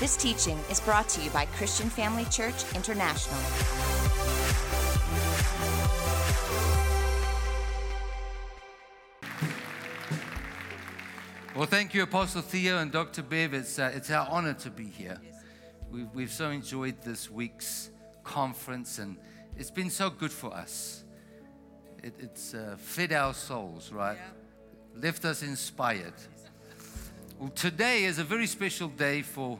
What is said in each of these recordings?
This teaching is brought to you by Christian Family Church International. Well, thank you, Apostle Theo and Dr. Bev. It's, uh, it's our honor to be here. We've, we've so enjoyed this week's conference, and it's been so good for us. It, it's uh, fed our souls, right? Left us inspired. Well, today is a very special day for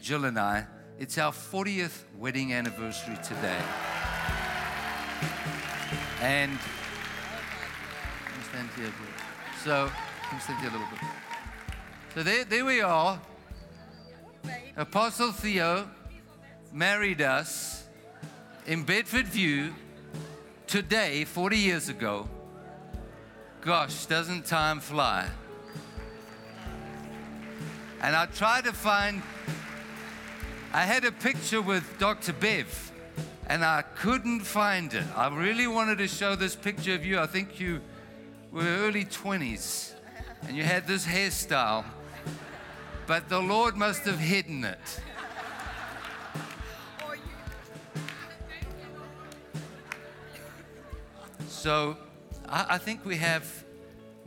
Jill and I. It's our 40th wedding anniversary today. And stand here. So, stand here a little bit. So there, there we are. Apostle Theo married us in Bedfordview today, 40 years ago. Gosh, doesn't time fly? And I tried to find, I had a picture with Dr. Bev, and I couldn't find it. I really wanted to show this picture of you. I think you were early 20s, and you had this hairstyle, but the Lord must have hidden it. So I, I think we have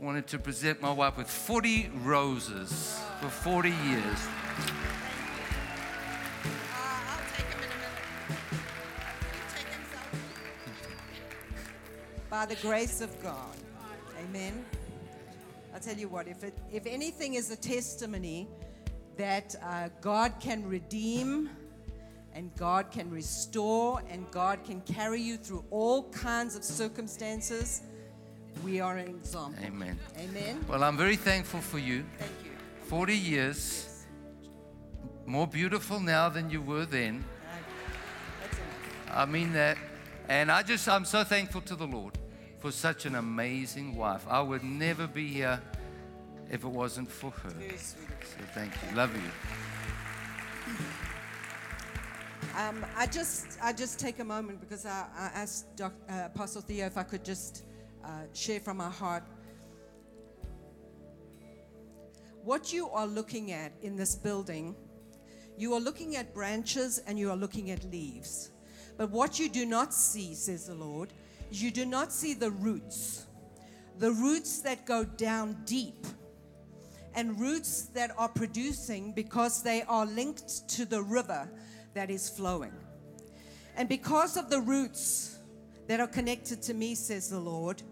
wanted to present my wife with 40 roses for 40 years. By the grace of God. Amen. I'll tell you what, if, it, if anything is a testimony that uh, God can redeem and God can restore and God can carry you through all kinds of circumstances, we are an example. Amen. Amen. Well, I'm very thankful for you. Thank you. 40 years, more beautiful now than you were then. I mean that. And I just, I'm so thankful to the Lord for such an amazing wife. I would never be here if it wasn't for her. So thank you. Love you. Um, I just I just take a moment because I, I asked Doc, uh, Apostle Theo if I could just uh, share from my heart. What you are looking at in this building, you are looking at branches and you are looking at leaves. But what you do not see, says the Lord, you do not see the roots, the roots that go down deep and roots that are producing because they are linked to the river that is flowing. And because of the roots that are connected to me, says the Lord,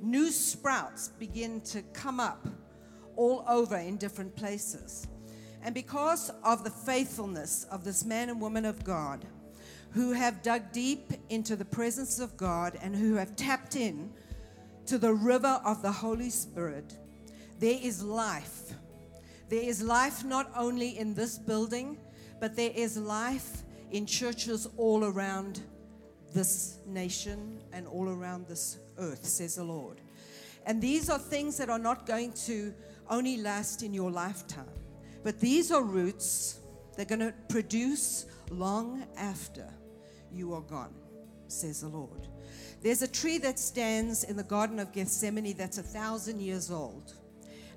new sprouts begin to come up all over in different places. And because of the faithfulness of this man and woman of God who have dug deep into the presence of God and who have tapped in to the river of the Holy Spirit, there is life. There is life not only in this building, but there is life in churches all around this nation and all around this earth, says the Lord. And these are things that are not going to only last in your lifetime, but these are roots that are going to produce long after you are gone, says the Lord. There's a tree that stands in the Garden of Gethsemane that's a thousand years old.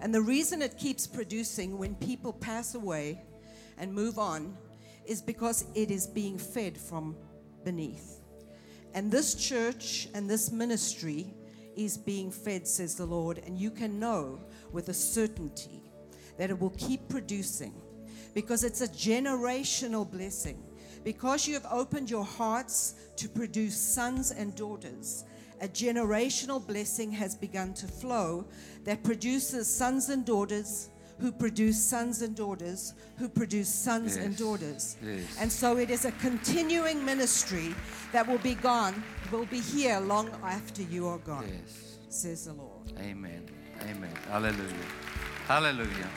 And the reason it keeps producing when people pass away and move on is because it is being fed from beneath. And this church and this ministry is being fed, says the Lord, and you can know with a certainty that it will keep producing because it's a generational blessing. Because you have opened your hearts to produce sons and daughters, a generational blessing has begun to flow that produces sons and daughters who produce sons and daughters who produce sons and daughters. yes. And so it is a continuing ministry that will be gone, will be here long after you are gone, Yes. says the Lord. Amen. Amen. Hallelujah. Hallelujah.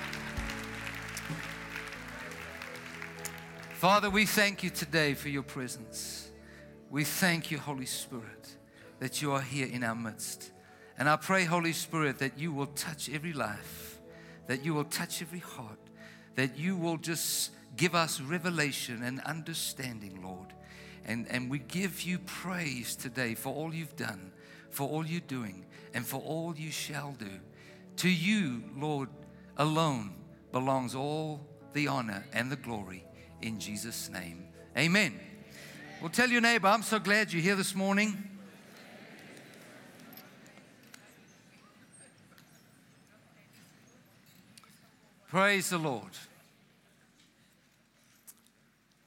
Father, we thank you today for your presence. We thank you, Holy Spirit, that you are here in our midst. And I pray, Holy Spirit, that you will touch every life, that you will touch every heart, that you will just give us revelation and understanding, Lord. And, and we give you praise today for all you've done, for all you're doing, and for all you shall do. To you, Lord, alone belongs all the honor, and the glory in Jesus' name. Amen. Well, tell your neighbor, I'm so glad you're here this morning. Praise the Lord.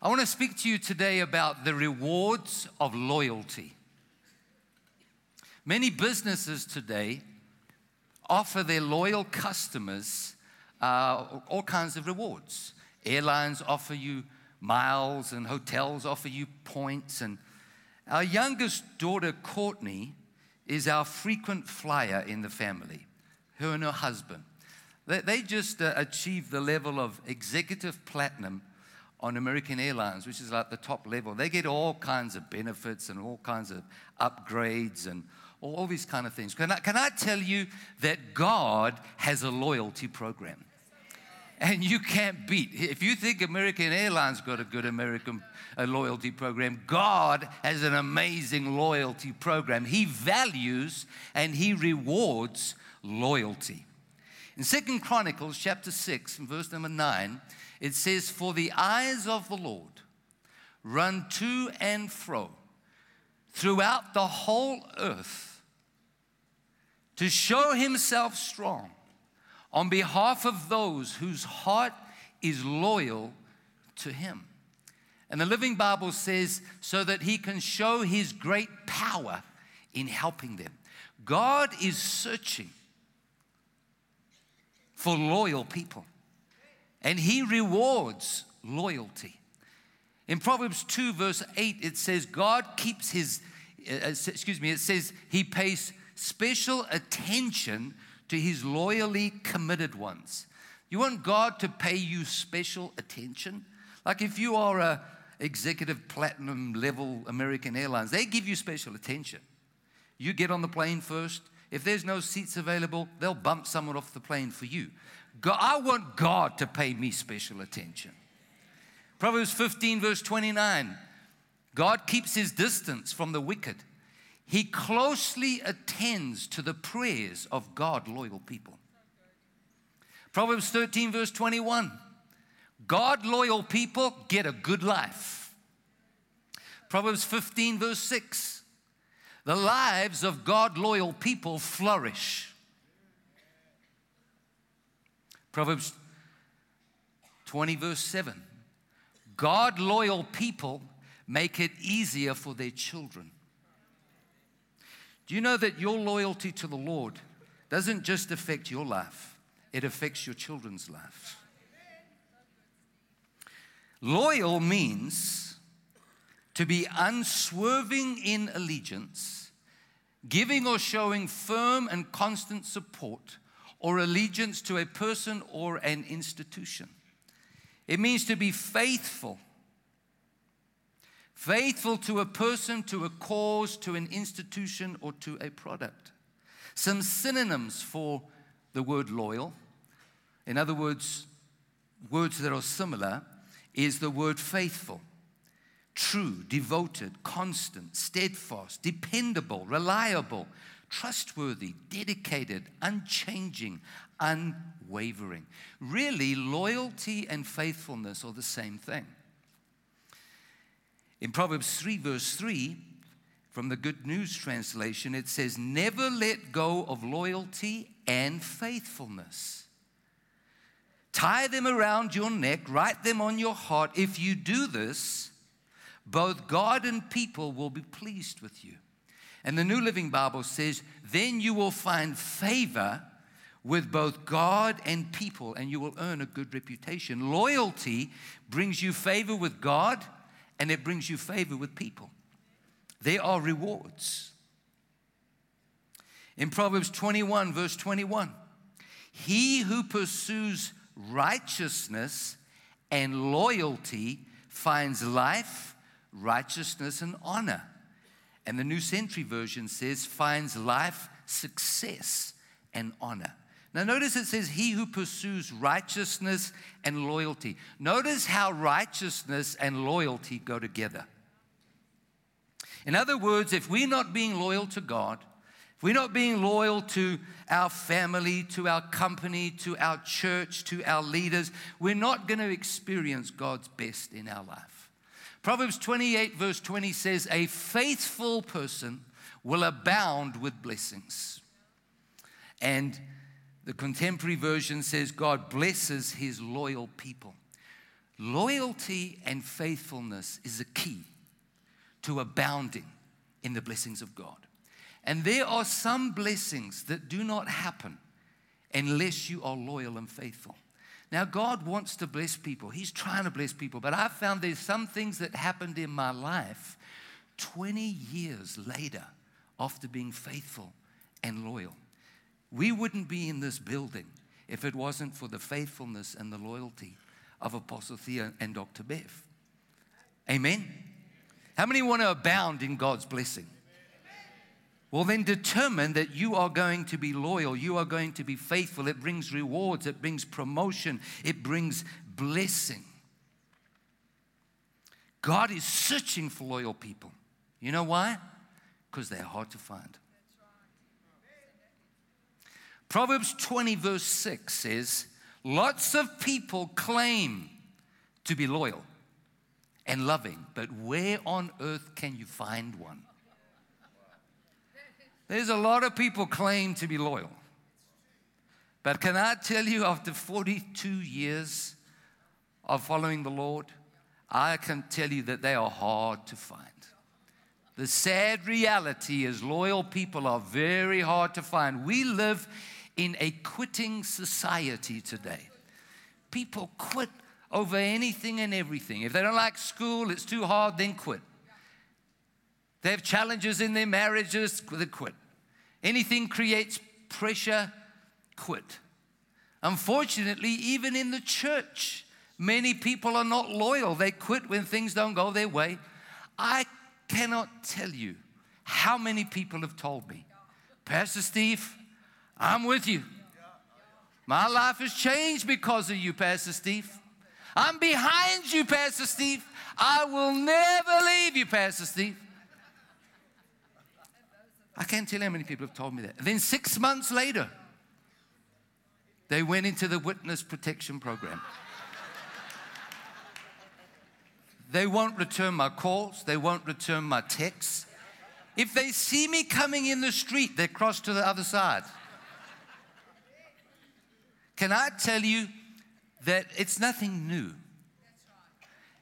I want to speak to you today about the rewards of loyalty. Many businesses today offer their loyal customers uh, all kinds of rewards. Airlines offer you miles, and hotels offer you points. And our youngest daughter, Courtney, is our frequent flyer in the family, her and her husband. They, just uh, achieved the level of executive platinum on American Airlines, which is like the top level. They get all kinds of benefits and all kinds of upgrades and all these kind of things. Can I, can I tell you that God has a loyalty program? And you can't beat. If you think American Airlines got a good American loyalty program, God has an amazing loyalty program. He values and he rewards loyalty. In Second Chronicles chapter 6 and verse number 9, it says, For the eyes of the Lord run to and fro throughout the whole earth to show himself strong on behalf of those whose heart is loyal to him. And the Living Bible says, so that he can show his great power in helping them. God is searching for loyal people, and he rewards loyalty. In Proverbs 2, verse 8, it says, God keeps his, uh, uh excuse me, it says, he pays special attention to his loyally committed ones. You want God to pay you special attention? Like if you are a executive platinum level American Airlines, they give you special attention. You get on the plane first. If there's no seats available, they'll bump someone off the plane for you. God, I want God to pay me special attention. Proverbs 15, verse 29 God keeps his distance from the wicked he closely attends to the prayers of God loyal people. Proverbs 13, verse 21 God loyal people get a good life. Proverbs 15, verse 6 The lives of God loyal people flourish. Proverbs 20, verse 7 God loyal people make it easier for their children. Do you know that your loyalty to the Lord doesn't just affect your life, it affects your children's life? Loyal means to be unswerving in allegiance, giving or showing firm and constant support or allegiance to a person or an institution. It means to be faithful faithful to a person, to a cause, to an institution, or to a product. Some synonyms for the word loyal, in other words, words that are similar, is the word faithful, true, devoted, constant, steadfast, dependable, reliable, trustworthy, dedicated, unchanging, unwavering. Really, loyalty and faithfulness are the same thing. In Proverbs 3, verse 3, from the Good News Translation, it says, Never let go of loyalty and faithfulness. Tie them around your neck, write them on your heart. If you do this, both God and people will be pleased with you. And the New Living Bible says, Then you will find favor with both God and people, and you will earn a good reputation. Loyalty brings you favor with God and it brings you favor with people. There are rewards. In Proverbs 21, verse 21, he who pursues righteousness and loyalty finds life, righteousness, and honor. And the New Century Version says, finds life, success, and honor. Now, notice it says, He who pursues righteousness and loyalty. Notice how righteousness and loyalty go together. In other words, if we're not being loyal to God, if we're not being loyal to our family, to our company, to our church, to our leaders, we're not going to experience God's best in our life. Proverbs 28, verse 20 says, A faithful person will abound with blessings. And the contemporary version says, God blesses his loyal people. Loyalty and faithfulness is a key to abounding in the blessings of God. And there are some blessings that do not happen unless you are loyal and faithful. Now, God wants to bless people. He's trying to bless people. But I've found there's some things that happened in my life 20 years later after being faithful and loyal. We wouldn't be in this building if it wasn't for the faithfulness and the loyalty of Apostle Theo and Dr. Bev. Amen. How many want to abound in God's blessing? Well, then determine that you are going to be loyal, you are going to be faithful. It brings rewards, it brings promotion, it brings blessing. God is searching for loyal people. You know why? Because they're hard to find. Proverbs 20, verse 6 says, Lots of people claim to be loyal and loving, but where on earth can you find one? There's a lot of people claim to be loyal. But can I tell you, after 42 years of following the Lord, I can tell you that they are hard to find. The sad reality is, loyal people are very hard to find. We live in a quitting society today. People quit over anything and everything. If they don't like school, it's too hard, then quit. They have challenges in their marriages, they quit. Anything creates pressure, quit. Unfortunately, even in the church, many people are not loyal. They quit when things don't go their way. I cannot tell you how many people have told me, Pastor Steve, I'm with you. My life has changed because of you, Pastor Steve. I'm behind you, Pastor Steve. I will never leave you, Pastor Steve. I can't tell you how many people have told me that. And then six months later, they went into the witness protection program. They won't return my calls, they won't return my texts. If they see me coming in the street, they cross to the other side. Can I tell you that it's nothing new?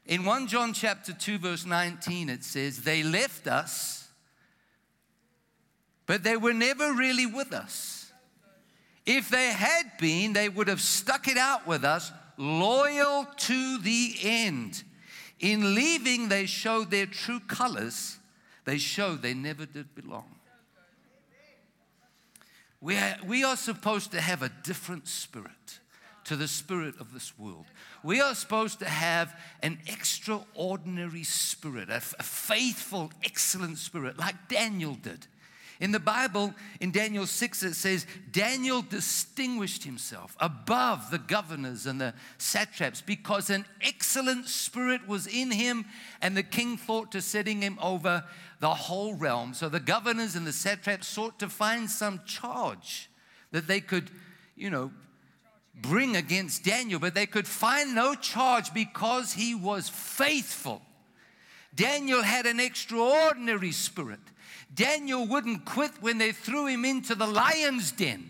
In 1 John chapter 2 verse 19 it says they left us but they were never really with us. If they had been, they would have stuck it out with us, loyal to the end. In leaving, they showed their true colors. They showed they never did belong. We are, we are supposed to have a different spirit to the spirit of this world. We are supposed to have an extraordinary spirit, a, a faithful, excellent spirit, like Daniel did. In the Bible, in Daniel 6, it says, Daniel distinguished himself above the governors and the satraps because an excellent spirit was in him, and the king thought to setting him over the whole realm. So the governors and the satraps sought to find some charge that they could, you know, bring against Daniel, but they could find no charge because he was faithful. Daniel had an extraordinary spirit. Daniel wouldn't quit when they threw him into the lion's den.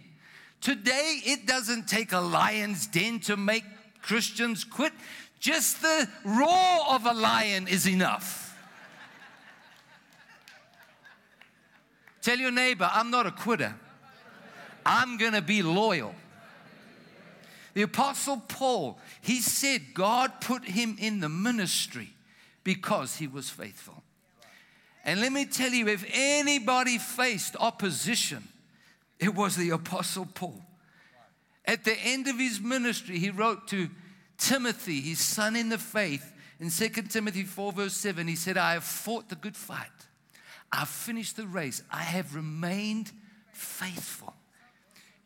Today, it doesn't take a lion's den to make Christians quit. Just the roar of a lion is enough. Tell your neighbor, I'm not a quitter. I'm going to be loyal. The Apostle Paul, he said God put him in the ministry because he was faithful. And let me tell you, if anybody faced opposition, it was the Apostle Paul. At the end of his ministry, he wrote to Timothy, his son in the faith, in 2 Timothy 4, verse 7, he said, I have fought the good fight. I've finished the race. I have remained faithful.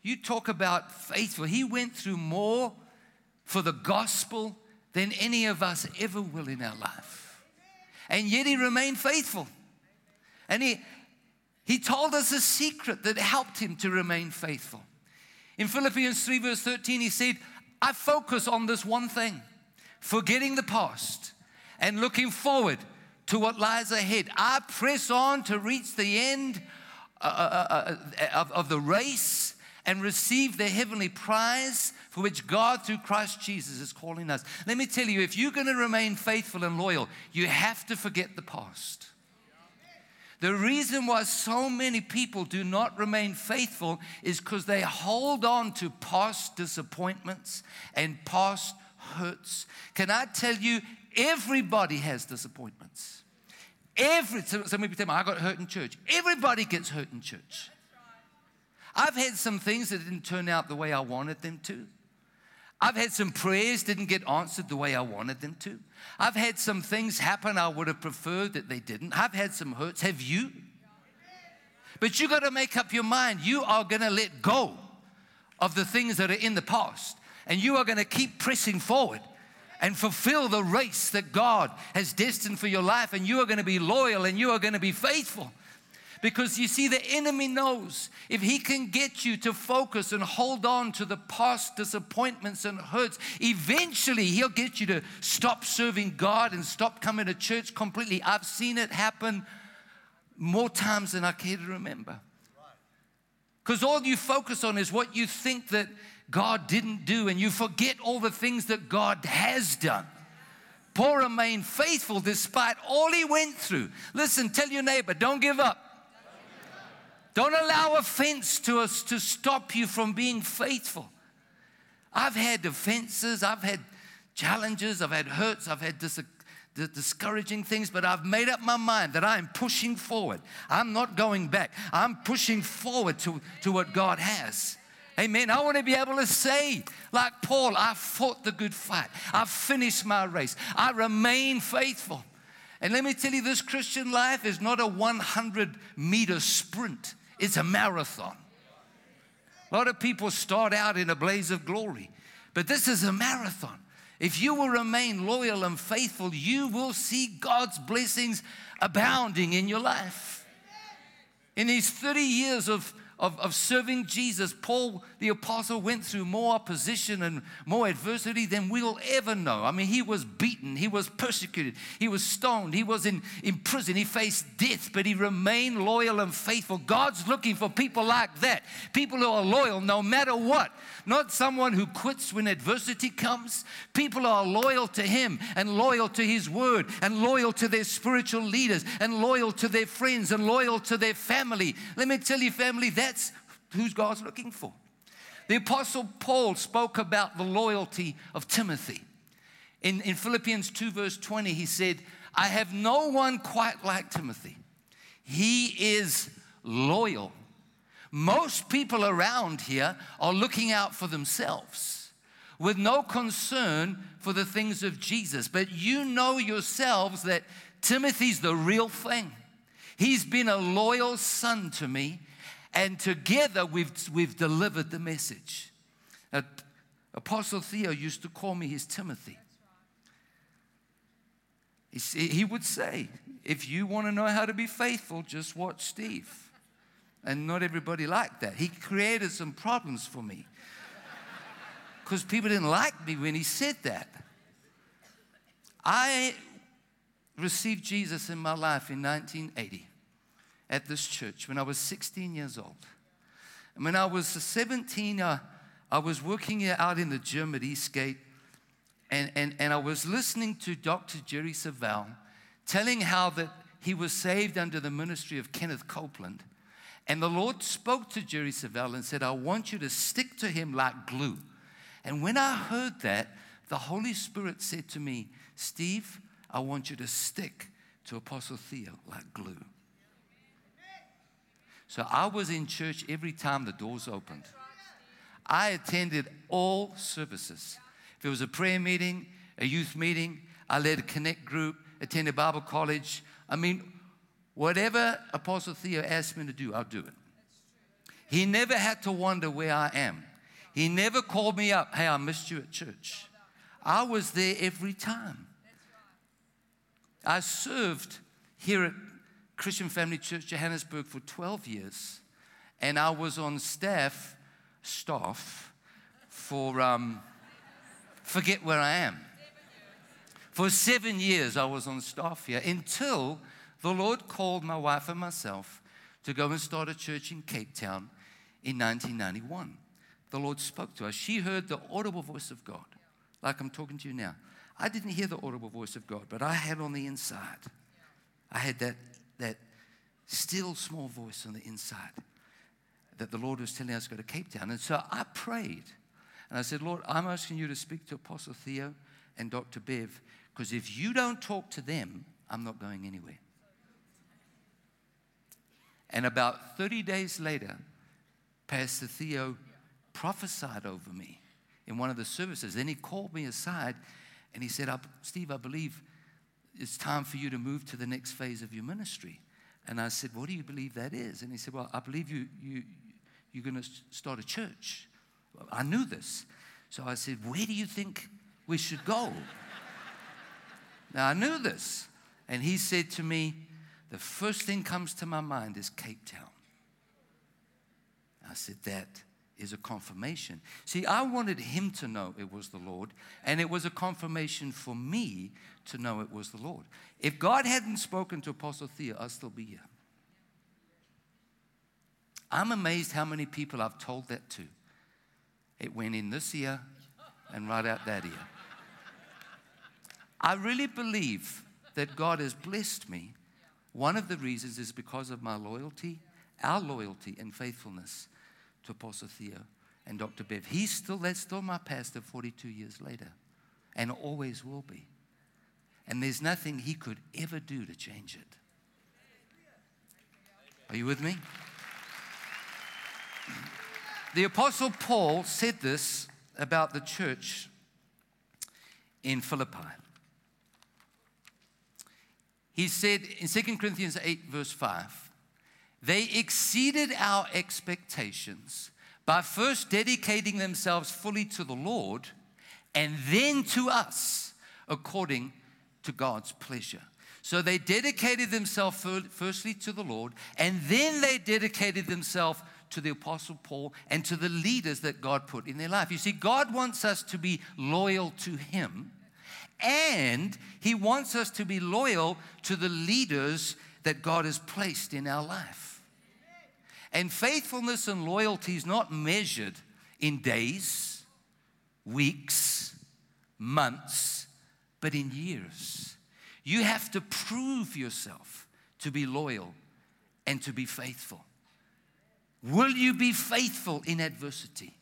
You talk about faithful. He went through more for the gospel than any of us ever will in our life. And yet he remained faithful. And he, He told us a secret that helped him to remain faithful. In Philippians 3, verse 13, he said, I focus on this one thing, forgetting the past and looking forward to what lies ahead. I press on to reach the end uh, uh, uh, of, of the race and receive the heavenly prize for which God, through Christ Jesus, is calling us. Let me tell you, if you're going to remain faithful and loyal, you have to forget the past. The reason why so many people do not remain faithful is because they hold on to past disappointments and past hurts. Can I tell you, everybody has disappointments. Every, some people tell me, I got hurt in church. Everybody gets hurt in church. I've had some things that didn't turn out the way I wanted them to. I've had some prayers didn't get answered the way I wanted them to. I've had some things happen I would have preferred that they didn't. I've had some hurts. Have you? But you got to make up your mind. You are going to let go of the things that are in the past, and you are going to keep pressing forward and fulfill the race that God has destined for your life, and you are going to be loyal and you are going to be faithful. Because you see, the enemy knows if he can get you to focus and hold on to the past disappointments and hurts, eventually he'll get you to stop serving God and stop coming to church completely. I've seen it happen more times than I care to remember. Because all you focus on is what you think that God didn't do, and you forget all the things that God has done. Paul remained faithful despite all he went through. Listen, tell your neighbor, don't give up. Don't allow offense to us to stop you from being faithful. I've had offenses, I've had challenges, I've had hurts, I've had dis- discouraging things, but I've made up my mind that I'm pushing forward. I'm not going back. I'm pushing forward to, to what God has. Amen. I want to be able to say, like Paul, I fought the good fight. I finished my race. I remain faithful. And let me tell you, this Christian life is not a 100 meter sprint. It's a marathon. A lot of people start out in a blaze of glory, but this is a marathon. If you will remain loyal and faithful, you will see God's blessings abounding in your life. In these 30 years of of, of serving Jesus, Paul the apostle went through more opposition and more adversity than we'll ever know. I mean, he was beaten, he was persecuted, he was stoned, he was in, in prison, he faced death, but he remained loyal and faithful. God's looking for people like that, people who are loyal no matter what, not someone who quits when adversity comes. People who are loyal to him and loyal to his word and loyal to their spiritual leaders and loyal to their friends and loyal to their family. Let me tell you, family, that's who God's looking for. The Apostle Paul spoke about the loyalty of Timothy. In, in Philippians 2, verse 20, he said, I have no one quite like Timothy. He is loyal. Most people around here are looking out for themselves with no concern for the things of Jesus. But you know yourselves that Timothy's the real thing. He's been a loyal son to me and together we've, we've delivered the message. Uh, Apostle Theo used to call me his Timothy. He, would say, if you want to know how to be faithful, just watch Steve. And not everybody liked that. He created some problems for me because people didn't like me when he said that. I received Jesus in my life in 1980 at this church when I was 16 years old. And when I was 17, uh, I was working out in the gym at Eastgate, and, and, and I was listening to Dr. Jerry Savelle telling how that he was saved under the ministry of Kenneth Copeland. And the Lord spoke to Jerry Savelle and said, I want you to stick to him like glue. And when I heard that, the Holy Spirit said to me, Steve, I want you to stick to Apostle Theo like glue. So I was in church every time the doors opened. I attended all services. If it was a prayer meeting, a youth meeting, I led a connect group, attended Bible college. I mean, whatever Apostle Theo asked me to do, I'll do it. He never had to wonder where I am. He never called me up, hey, I missed you at church. I was there every time. I served here at Christian Family Church Johannesburg for 12 years, and I was on staff, staff, for um, forget where I am. For seven years, I was on staff here until the Lord called my wife and myself to go and start a church in Cape Town in 1991. The Lord spoke to us. She heard the audible voice of God, like I'm talking to you now. I didn't hear the audible voice of God, but I had on the inside. I had that, that still small voice on the inside that the Lord was telling us to go to Cape Town. And so I prayed. And I said, Lord, I'm asking you to speak to Apostle Theo and Dr. Bev, because if you don't talk to them, I'm not going anywhere. And about 30 days later, Pastor Theo prophesied over me in one of the services. Then he called me aside and he said, Steve, I believe it's time for you to move to the next phase of your ministry. And I said, What do you believe that is? And he said, Well, I believe you, you, you're going to start a church. I knew this. So I said, Where do you think we should go? now I knew this. And he said to me, The first thing comes to my mind is Cape Town. I said, That is a confirmation. See, I wanted him to know it was the Lord, and it was a confirmation for me to know it was the Lord. If God hadn't spoken to Apostle Theo, I'd still be here. I'm amazed how many people I've told that to. It went in this ear and right out that ear. I really believe that God has blessed me. One of the reasons is because of my loyalty, our loyalty and faithfulness to Apostle Theo and Dr. Bev. He's still, that's still my pastor 42 years later and always will be. And there's nothing he could ever do to change it. Are you with me? The Apostle Paul said this about the church in Philippi. He said in 2 Corinthians 8, verse 5, they exceeded our expectations by first dedicating themselves fully to the Lord and then to us according to God's pleasure. So they dedicated themselves firstly to the Lord, and then they dedicated themselves to the Apostle Paul and to the leaders that God put in their life. You see, God wants us to be loyal to Him, and He wants us to be loyal to the leaders that God has placed in our life. And faithfulness and loyalty is not measured in days, weeks, months, but in years. You have to prove yourself to be loyal and to be faithful. Will you be faithful in adversity?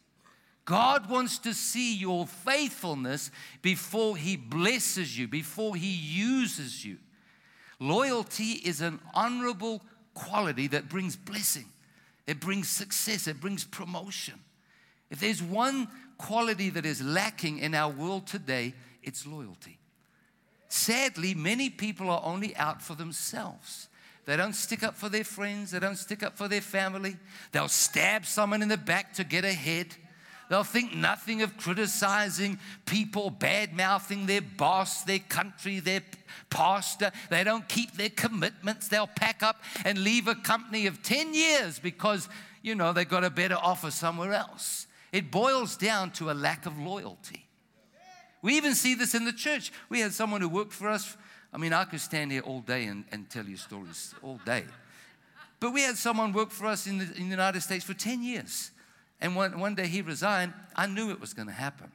God wants to see your faithfulness before He blesses you, before He uses you. Loyalty is an honorable quality that brings blessing, it brings success, it brings promotion. If there's one quality that is lacking in our world today, it's loyalty. Sadly, many people are only out for themselves. They don't stick up for their friends, they don't stick up for their family. They'll stab someone in the back to get ahead. They'll think nothing of criticizing people, bad mouthing their boss, their country, their pastor. They don't keep their commitments. They'll pack up and leave a company of 10 years because, you know, they got a better offer somewhere else. It boils down to a lack of loyalty. We even see this in the church. We had someone who worked for us. I mean, I could stand here all day and, and tell you stories all day. But we had someone work for us in the, in the United States for 10 years. And one, one day he resigned. I knew it was going to happen.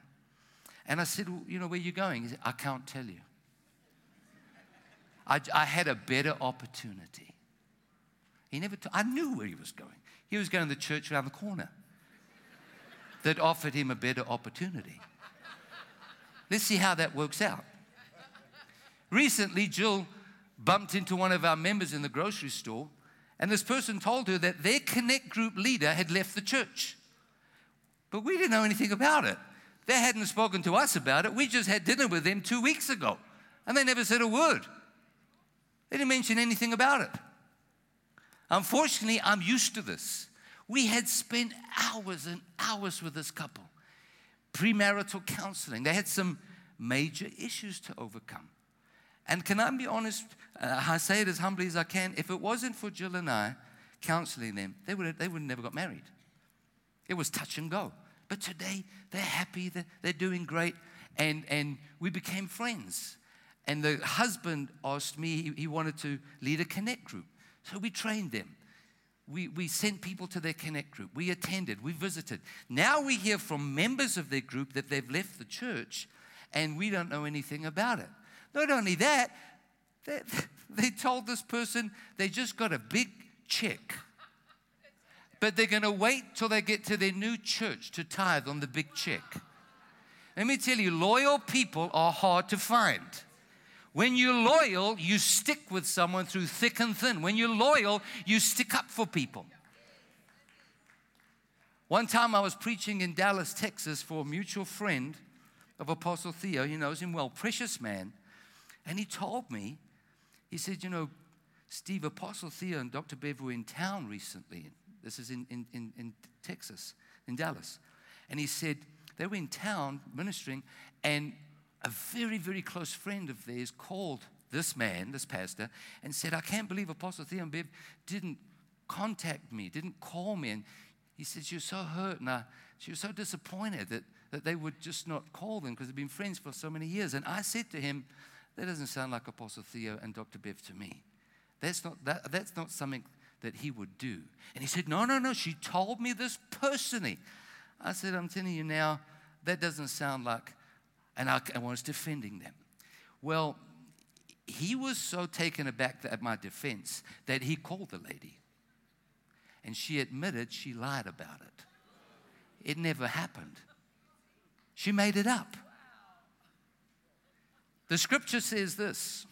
And I said, well, You know, where are you going? He said, I can't tell you. I, I had a better opportunity. He never, t- I knew where he was going. He was going to the church around the corner that offered him a better opportunity. Let's see how that works out. Recently, Jill bumped into one of our members in the grocery store, and this person told her that their Connect group leader had left the church. But we didn't know anything about it. They hadn't spoken to us about it. We just had dinner with them two weeks ago, and they never said a word. They didn't mention anything about it. Unfortunately, I'm used to this. We had spent hours and hours with this couple, premarital counseling. They had some major issues to overcome. And can I be honest? Uh, I say it as humbly as I can. If it wasn't for Jill and I counseling them, they would have, they would have never got married. It was touch and go. But today, they're happy, they're, they're doing great, and, and we became friends. And the husband asked me, he, he wanted to lead a connect group. So we trained them. We, we sent people to their connect group. We attended, we visited. Now we hear from members of their group that they've left the church and we don't know anything about it. Not only that, they, they told this person they just got a big check. But they're going to wait till they get to their new church to tithe on the big check. Let me tell you, loyal people are hard to find. When you're loyal, you stick with someone through thick and thin. When you're loyal, you stick up for people. One time I was preaching in Dallas, Texas for a mutual friend of Apostle Theo. He knows him well, precious man. And he told me, he said, You know, Steve, Apostle Theo and Dr. Bev were in town recently. This is in, in, in, in Texas, in Dallas. And he said, they were in town ministering, and a very, very close friend of theirs called this man, this pastor, and said, I can't believe Apostle Theo and Bev didn't contact me, didn't call me. And he said, She was so hurt, and I, she was so disappointed that, that they would just not call them because they've been friends for so many years. And I said to him, That doesn't sound like Apostle Theo and Dr. Bev to me. That's not, that, that's not something that he would do. And he said, No, no, no, she told me this personally. I said, I'm telling you now, that doesn't sound like and I, I was defending them. Well, he was so taken aback at my defense that he called the lady. And she admitted she lied about it. It never happened. She made it up. The scripture says this.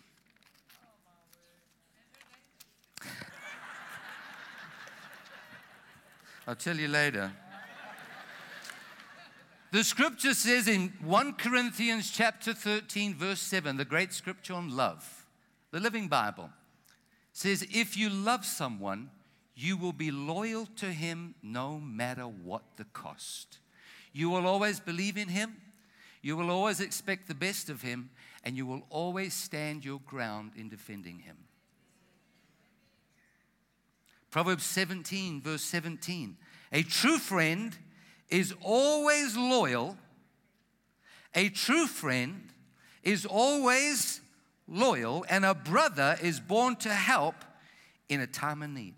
I'll tell you later. The scripture says in 1 Corinthians chapter 13 verse 7, the great scripture on love, the Living Bible says if you love someone, you will be loyal to him no matter what the cost. You will always believe in him, you will always expect the best of him, and you will always stand your ground in defending him. Proverbs 17 verse 17. A true friend is always loyal. A true friend is always loyal, and a brother is born to help in a time of need.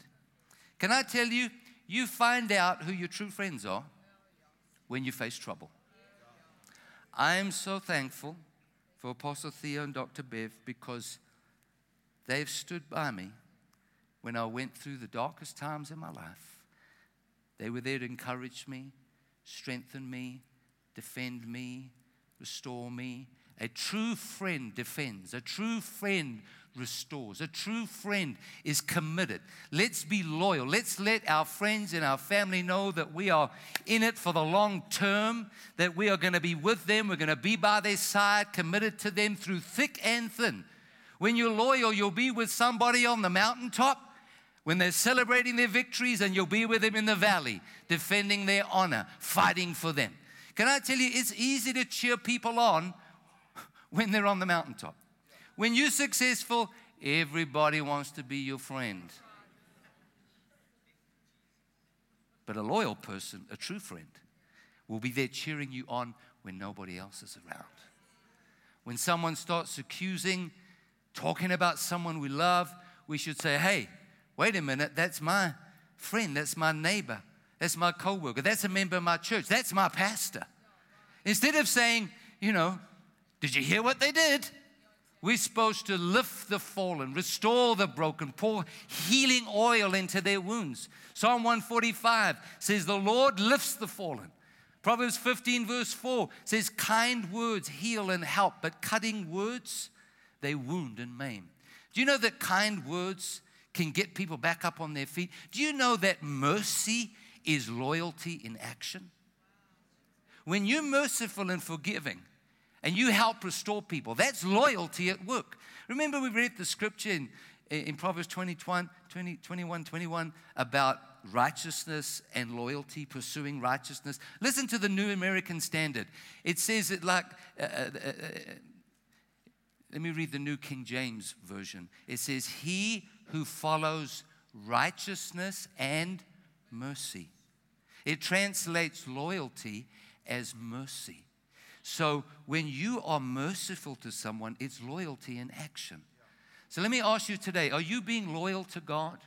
Can I tell you, you find out who your true friends are when you face trouble. I am so thankful for Apostle Theo and Dr. Bev because they've stood by me when I went through the darkest times in my life. They were there to encourage me, strengthen me, defend me, restore me. A true friend defends, a true friend restores, a true friend is committed. Let's be loyal. Let's let our friends and our family know that we are in it for the long term, that we are going to be with them, we're going to be by their side, committed to them through thick and thin. When you're loyal, you'll be with somebody on the mountaintop when they're celebrating their victories, and you'll be with them in the valley, defending their honor, fighting for them. Can I tell you, it's easy to cheer people on when they're on the mountaintop. When you're successful, everybody wants to be your friend. But a loyal person, a true friend, will be there cheering you on when nobody else is around. When someone starts accusing, talking about someone we love, we should say, hey, wait a minute, that's my friend, that's my neighbor, that's my coworker, that's a member of my church, that's my pastor. Instead of saying, you know, did you hear what they did? We're supposed to lift the fallen, restore the broken, pour healing oil into their wounds. Psalm 145 says, The Lord lifts the fallen. Proverbs 15, verse 4 says, Kind words heal and help, but cutting words, they wound and maim. Do you know that kind words can get people back up on their feet. Do you know that mercy is loyalty in action? When you're merciful and forgiving and you help restore people, that's loyalty at work. Remember, we read the scripture in, in Proverbs 21, 20, 21, 21 about righteousness and loyalty, pursuing righteousness. Listen to the New American Standard. It says it like, uh, uh, uh, Let me read the New King James Version. It says, He who follows righteousness and mercy. It translates loyalty as mercy. So when you are merciful to someone, it's loyalty in action. So let me ask you today are you being loyal to God?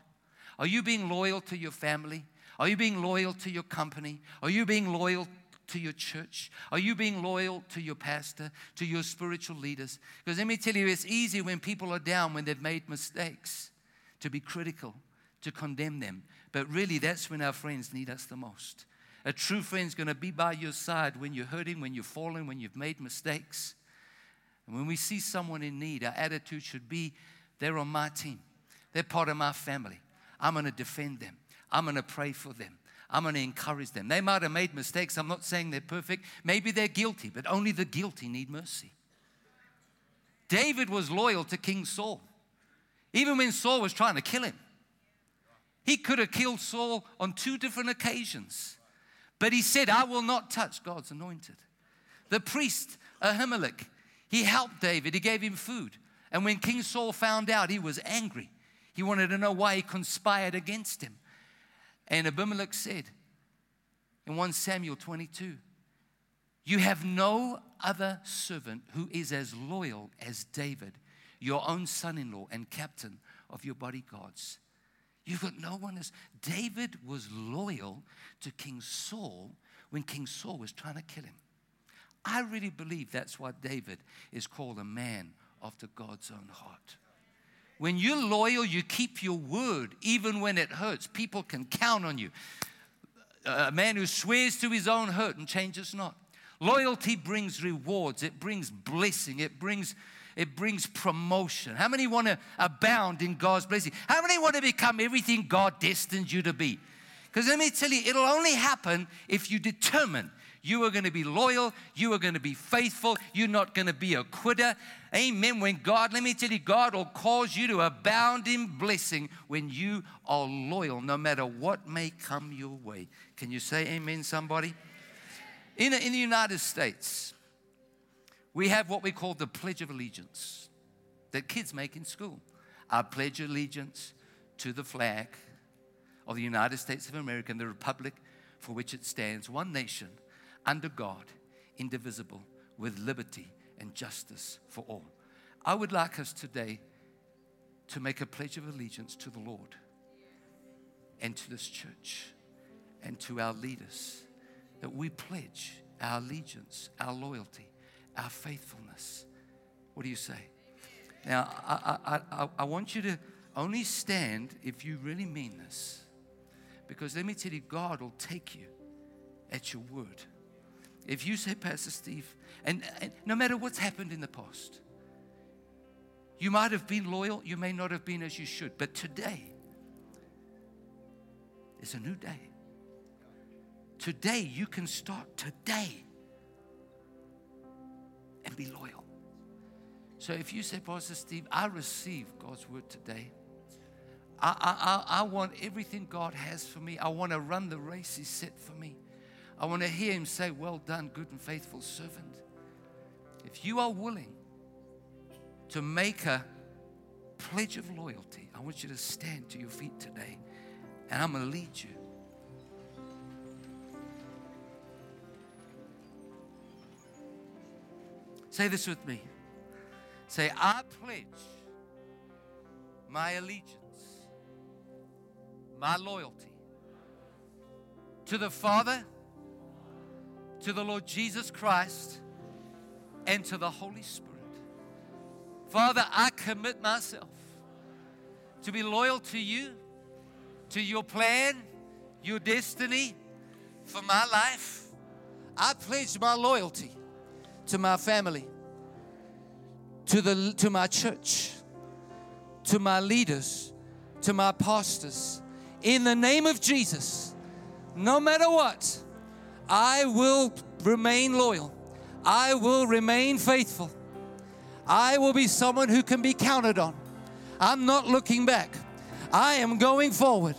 Are you being loyal to your family? Are you being loyal to your company? Are you being loyal to your church? Are you being loyal to your pastor, to your spiritual leaders? Because let me tell you, it's easy when people are down, when they've made mistakes, to be critical, to condemn them. But really, that's when our friends need us the most. A true friend's going to be by your side when you're hurting, when you're falling, when you've made mistakes. And when we see someone in need, our attitude should be they're on my team, they're part of my family. I'm going to defend them, I'm going to pray for them. I'm going to encourage them. They might have made mistakes. I'm not saying they're perfect. Maybe they're guilty, but only the guilty need mercy. David was loyal to King Saul, even when Saul was trying to kill him. He could have killed Saul on two different occasions, but he said, I will not touch God's anointed. The priest, Ahimelech, he helped David, he gave him food. And when King Saul found out, he was angry. He wanted to know why he conspired against him. And Abimelech said in 1 Samuel 22, You have no other servant who is as loyal as David, your own son in law and captain of your bodyguards. You've got no one as David was loyal to King Saul when King Saul was trying to kill him. I really believe that's why David is called a man after God's own heart. When you're loyal, you keep your word, even when it hurts. People can count on you. A man who swears to his own hurt and changes not. Loyalty brings rewards, it brings blessing, it brings it brings promotion. How many want to abound in God's blessing? How many want to become everything God destined you to be? Because let me tell you, it'll only happen if you determine you are going to be loyal. You are going to be faithful. You're not going to be a quitter. Amen. When God, let me tell you, God will cause you to abound in blessing when you are loyal, no matter what may come your way. Can you say amen, somebody? In, in the United States, we have what we call the Pledge of Allegiance that kids make in school. I pledge allegiance to the flag of the United States of America and the republic for which it stands, one nation under God, indivisible, with liberty and justice for all. I would like us today to make a pledge of allegiance to the Lord and to this church and to our leaders that we pledge our allegiance, our loyalty, our faithfulness. What do you say? Now, I, I, I, I want you to only stand if you really mean this. Because let me tell you, God will take you at your word. If you say, Pastor Steve, and, and no matter what's happened in the past, you might have been loyal, you may not have been as you should, but today is a new day. Today, you can start today and be loyal. So if you say, Pastor Steve, I receive God's word today. I, I, I want everything God has for me. I want to run the race He set for me. I want to hear him say, Well done, good and faithful servant. If you are willing to make a pledge of loyalty, I want you to stand to your feet today and I'm going to lead you. Say this with me. Say, I pledge my allegiance, my loyalty to the Father to the Lord Jesus Christ and to the Holy Spirit. Father, I commit myself to be loyal to you, to your plan, your destiny for my life. I pledge my loyalty to my family, to, the, to my church, to my leaders, to my pastors. In the name of Jesus, no matter what, I will remain loyal. I will remain faithful. I will be someone who can be counted on. I'm not looking back. I am going forward.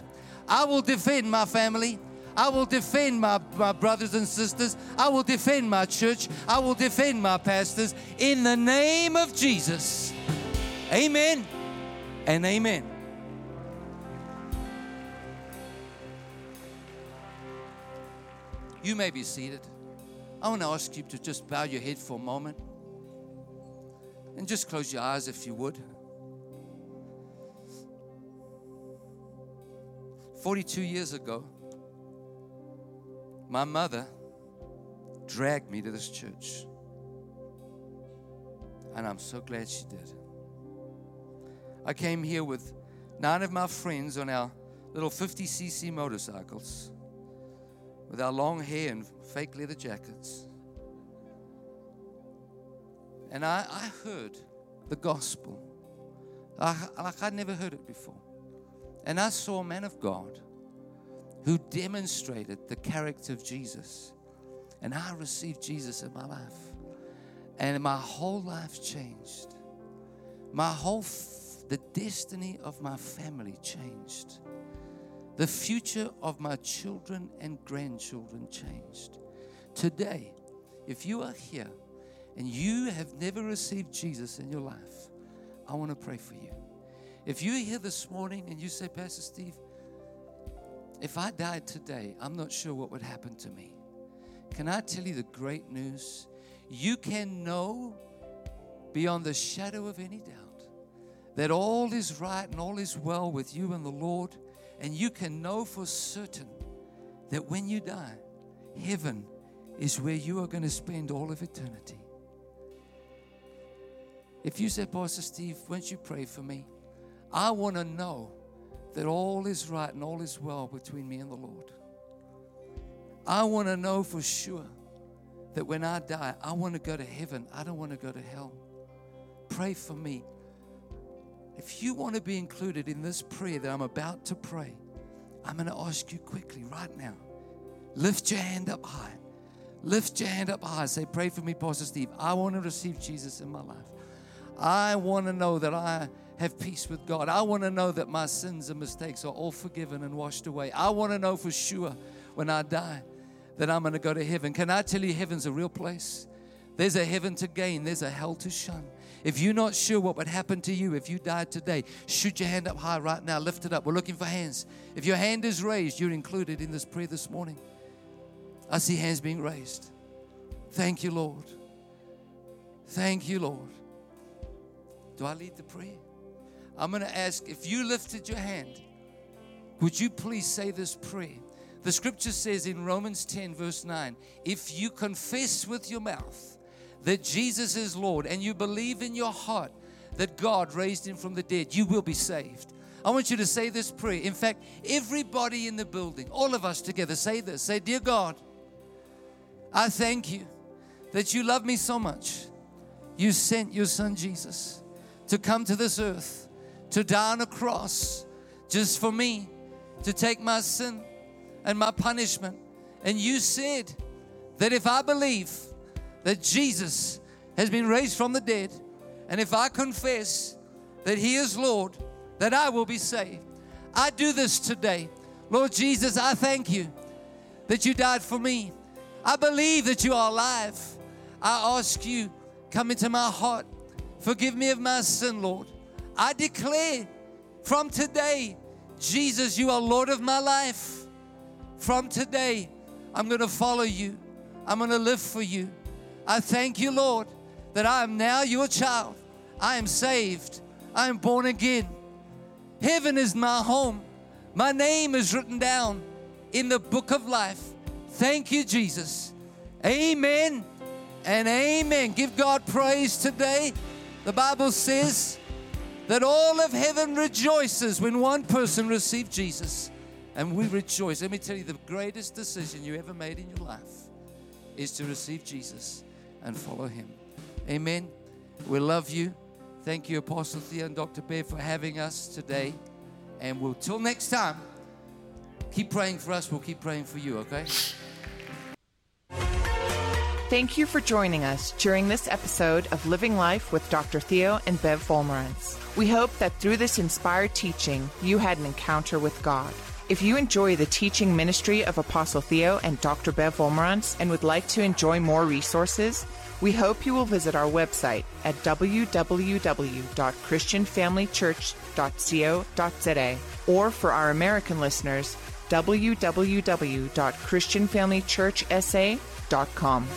I will defend my family. I will defend my, my brothers and sisters. I will defend my church. I will defend my pastors in the name of Jesus. Amen and amen. You may be seated. I want to ask you to just bow your head for a moment and just close your eyes if you would. 42 years ago, my mother dragged me to this church. And I'm so glad she did. I came here with nine of my friends on our little 50cc motorcycles with our long hair and fake leather jackets. And I, I heard the gospel I, like I'd never heard it before. And I saw a man of God who demonstrated the character of Jesus. And I received Jesus in my life. And my whole life changed. My whole, f- the destiny of my family changed. The future of my children and grandchildren changed. Today, if you are here and you have never received Jesus in your life, I want to pray for you. If you're here this morning and you say, Pastor Steve, if I died today, I'm not sure what would happen to me. Can I tell you the great news? You can know beyond the shadow of any doubt that all is right and all is well with you and the Lord and you can know for certain that when you die, heaven is where you are going to spend all of eternity. If you said, Pastor Steve, won't you pray for me? I want to know that all is right and all is well between me and the Lord. I want to know for sure that when I die, I want to go to heaven. I don't want to go to hell. Pray for me. If you want to be included in this prayer that I'm about to pray, I'm going to ask you quickly right now. Lift your hand up high. Lift your hand up high. Say, Pray for me, Pastor Steve. I want to receive Jesus in my life. I want to know that I have peace with God. I want to know that my sins and mistakes are all forgiven and washed away. I want to know for sure when I die that I'm going to go to heaven. Can I tell you, heaven's a real place? There's a heaven to gain, there's a hell to shun. If you're not sure what would happen to you if you died today, shoot your hand up high right now. Lift it up. We're looking for hands. If your hand is raised, you're included in this prayer this morning. I see hands being raised. Thank you, Lord. Thank you, Lord. Do I lead the prayer? I'm going to ask if you lifted your hand, would you please say this prayer? The scripture says in Romans 10, verse 9, if you confess with your mouth that Jesus is Lord and you believe in your heart that God raised him from the dead, you will be saved. I want you to say this prayer. In fact, everybody in the building, all of us together, say this. Say, Dear God, I thank you that you love me so much. You sent your son Jesus to come to this earth, to die on a cross just for me, to take my sin and my punishment. And you said that if I believe, that Jesus has been raised from the dead, and if I confess that He is Lord, that I will be saved. I do this today. Lord Jesus, I thank you that you died for me. I believe that you are alive. I ask you, come into my heart. Forgive me of my sin, Lord. I declare from today, Jesus, you are Lord of my life. From today, I'm going to follow you. I'm going to live for you. I thank you, Lord, that I am now your child. I am saved. I am born again. Heaven is my home. My name is written down in the book of life. Thank you, Jesus. Amen and amen. Give God praise today. The Bible says that all of heaven rejoices when one person received Jesus. And we rejoice. Let me tell you, the greatest decision you ever made in your life is to receive Jesus and follow Him. Amen. We love you. Thank you, Apostle Theo and Dr. Bev, for having us today. And we'll, till next time, keep praying for us. We'll keep praying for you, okay? Thank you for joining us during this episode of Living Life with Dr. Theo and Bev Wolmarans. We hope that through this inspired teaching, you had an encounter with God. If you enjoy the teaching ministry of Apostle Theo and Dr. Bev Wolmarans and would like to enjoy more resources, we hope you will visit our website at www.christianfamilychurch.co.za or for our American listeners, www.christianfamilychurchsa.com.